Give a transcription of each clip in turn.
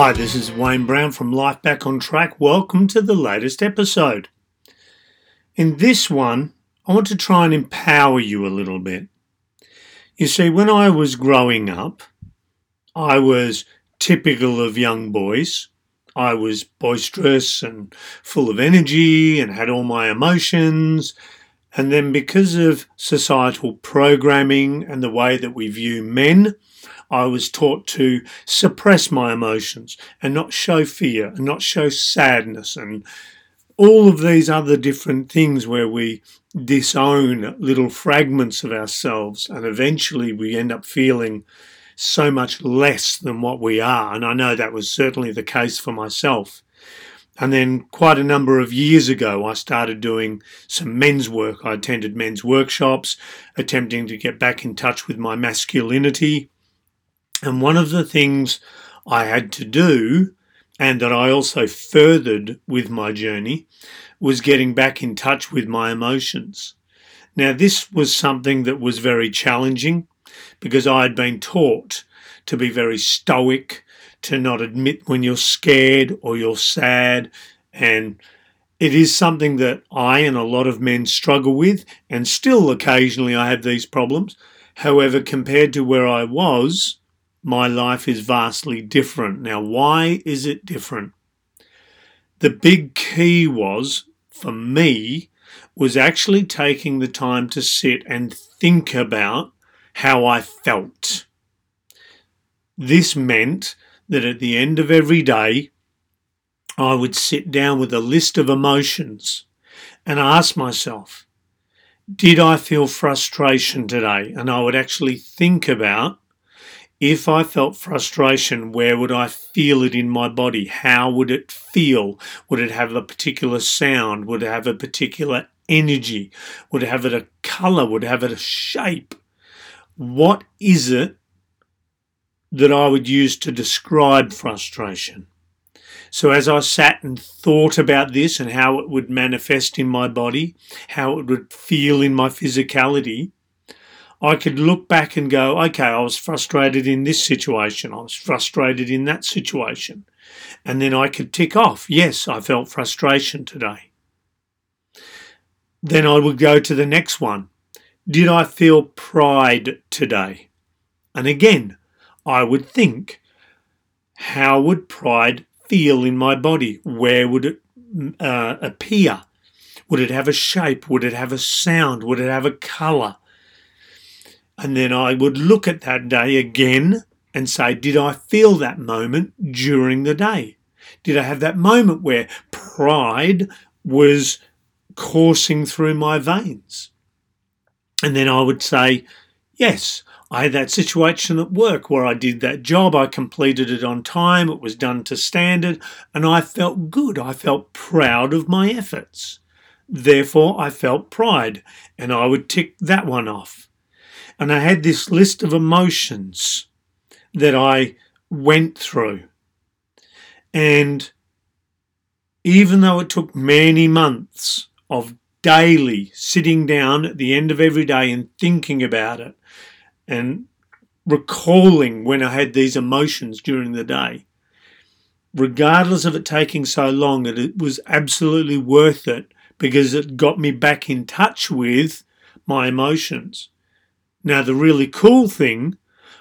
Hi, this is Wayne Brown from Life Back on Track. Welcome to the latest episode. In this one, I want to try and empower you a little bit. You see, when I was growing up, I was typical of young boys. I was boisterous and full of energy and had all my emotions. And then, because of societal programming and the way that we view men, I was taught to suppress my emotions and not show fear and not show sadness and all of these other different things where we disown little fragments of ourselves and eventually we end up feeling so much less than what we are. And I know that was certainly the case for myself. And then quite a number of years ago, I started doing some men's work. I attended men's workshops, attempting to get back in touch with my masculinity and one of the things I had to do, and that I also furthered with my journey, was getting back in touch with my emotions. Now, this was something that was very challenging because I had been taught to be very stoic, to not admit when you're scared or you're sad. And it is something that I and a lot of men struggle with, and still occasionally I have these problems. However, compared to where I was, my life is vastly different. Now, why is it different? The big key was, for me, was actually taking the time to sit and think about how I felt. This meant that at the end of every day, I would sit down with a list of emotions and ask myself, did I feel frustration today? And I would actually think about if I felt frustration, where would I feel it in my body? How would it feel? Would it have a particular sound? Would it have a particular energy? Would it have a color? Would it have a shape? What is it that I would use to describe frustration? So, as I sat and thought about this and how it would manifest in my body, how it would feel in my physicality, I could look back and go, okay, I was frustrated in this situation. I was frustrated in that situation. And then I could tick off, yes, I felt frustration today. Then I would go to the next one. Did I feel pride today? And again, I would think, how would pride feel in my body? Where would it uh, appear? Would it have a shape? Would it have a sound? Would it have a colour? And then I would look at that day again and say, Did I feel that moment during the day? Did I have that moment where pride was coursing through my veins? And then I would say, Yes, I had that situation at work where I did that job, I completed it on time, it was done to standard, and I felt good. I felt proud of my efforts. Therefore, I felt pride, and I would tick that one off. And I had this list of emotions that I went through. And even though it took many months of daily sitting down at the end of every day and thinking about it and recalling when I had these emotions during the day, regardless of it taking so long, it was absolutely worth it because it got me back in touch with my emotions. Now, the really cool thing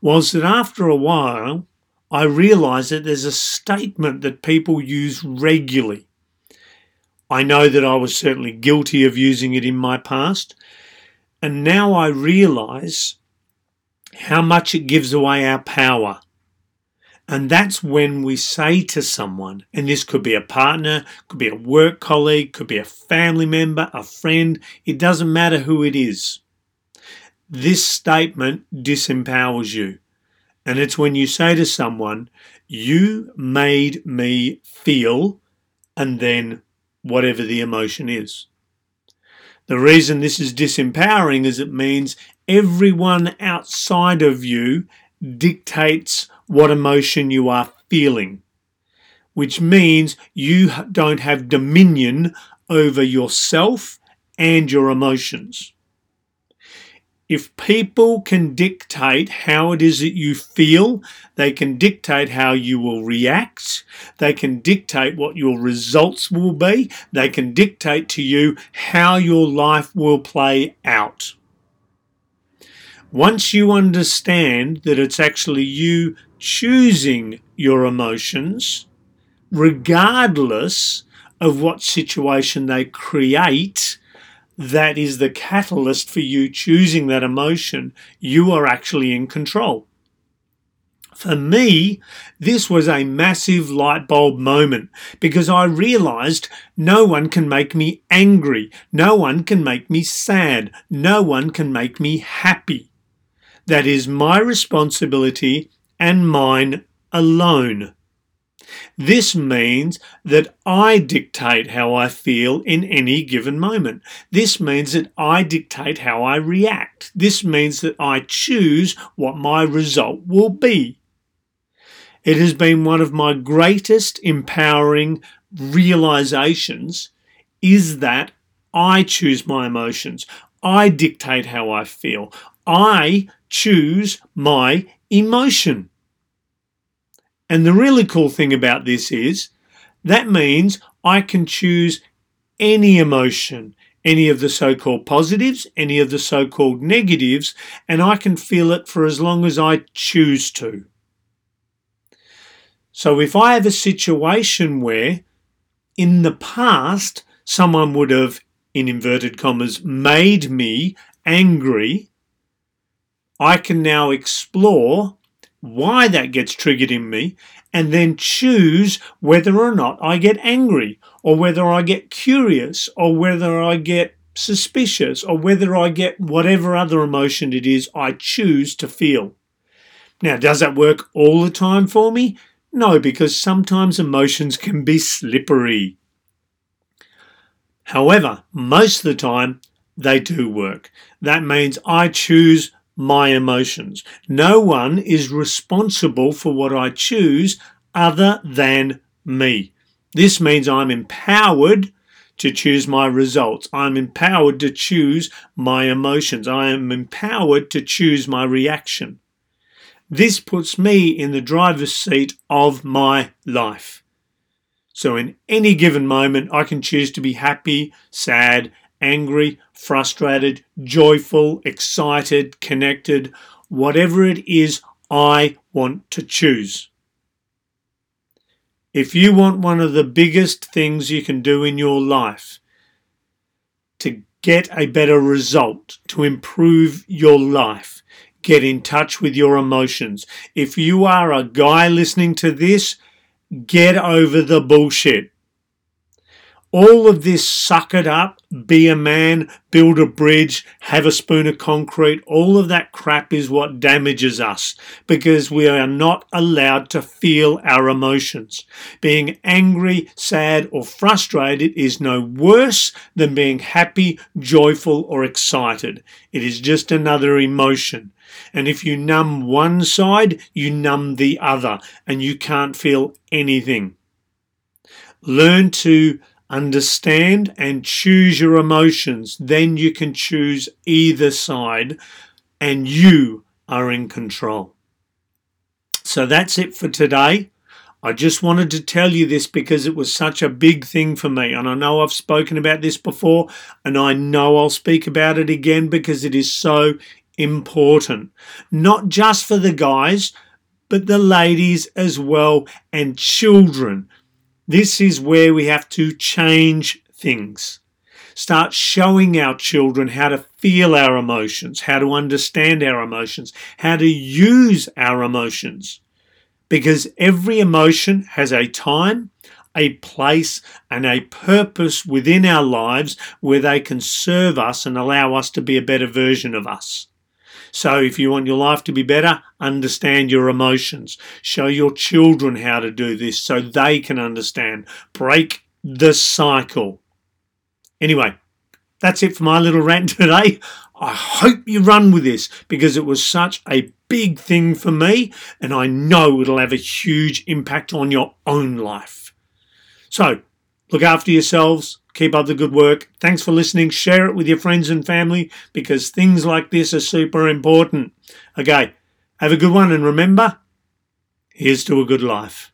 was that after a while, I realized that there's a statement that people use regularly. I know that I was certainly guilty of using it in my past, and now I realize how much it gives away our power. And that's when we say to someone, and this could be a partner, could be a work colleague, could be a family member, a friend, it doesn't matter who it is. This statement disempowers you. And it's when you say to someone, You made me feel, and then whatever the emotion is. The reason this is disempowering is it means everyone outside of you dictates what emotion you are feeling, which means you don't have dominion over yourself and your emotions if people can dictate how it is that you feel, they can dictate how you will react, they can dictate what your results will be, they can dictate to you how your life will play out. Once you understand that it's actually you choosing your emotions, regardless of what situation they create, that is the catalyst for you choosing that emotion, you are actually in control. For me, this was a massive light bulb moment because I realized no one can make me angry. No one can make me sad. No one can make me happy. That is my responsibility and mine alone. This means that I dictate how I feel in any given moment. This means that I dictate how I react. This means that I choose what my result will be. It has been one of my greatest empowering realizations is that I choose my emotions. I dictate how I feel. I choose my emotion. And the really cool thing about this is that means I can choose any emotion, any of the so called positives, any of the so called negatives, and I can feel it for as long as I choose to. So if I have a situation where in the past someone would have, in inverted commas, made me angry, I can now explore why that gets triggered in me, and then choose whether or not I get angry, or whether I get curious, or whether I get suspicious, or whether I get whatever other emotion it is I choose to feel. Now, does that work all the time for me? No, because sometimes emotions can be slippery. However, most of the time, they do work. That means I choose my emotions. No one is responsible for what I choose other than me. This means I'm empowered to choose my results. I'm empowered to choose my emotions. I am empowered to choose my reaction. This puts me in the driver's seat of my life. So, in any given moment, I can choose to be happy, sad, angry, frustrated, joyful, excited, connected, whatever it is I want to choose. If you want one of the biggest things you can do in your life to get a better result, to improve your life, get in touch with your emotions. If you are a guy listening to this, get over the bullshit. All of this suck it up, be a man, build a bridge, have a spoon of concrete, all of that crap is what damages us because we are not allowed to feel our emotions. Being angry, sad, or frustrated is no worse than being happy, joyful, or excited. It is just another emotion. And if you numb one side, you numb the other, and you can't feel anything. Learn to understand and choose your emotions, then you can choose either side and you are in control. So that's it for today. I just wanted to tell you this because it was such a big thing for me. And I know I've spoken about this before, and I know I'll speak about it again because it is so important. Not just for the guys, but the ladies as well, and children. This is where we have to change things. Start showing our children how to feel our emotions, how to understand our emotions, how to use our emotions. Because every emotion has a time, a place, and a purpose within our lives where they can serve us and allow us to be a better version of us. So, if you want your life to be better, understand your emotions. Show your children how to do this so they can understand. Break the cycle. Anyway, that's it for my little rant today. I hope you run with this because it was such a big thing for me, and I know it'll have a huge impact on your own life. So, Look after yourselves. Keep up the good work. Thanks for listening. Share it with your friends and family because things like this are super important. Okay, have a good one and remember, here's to a good life.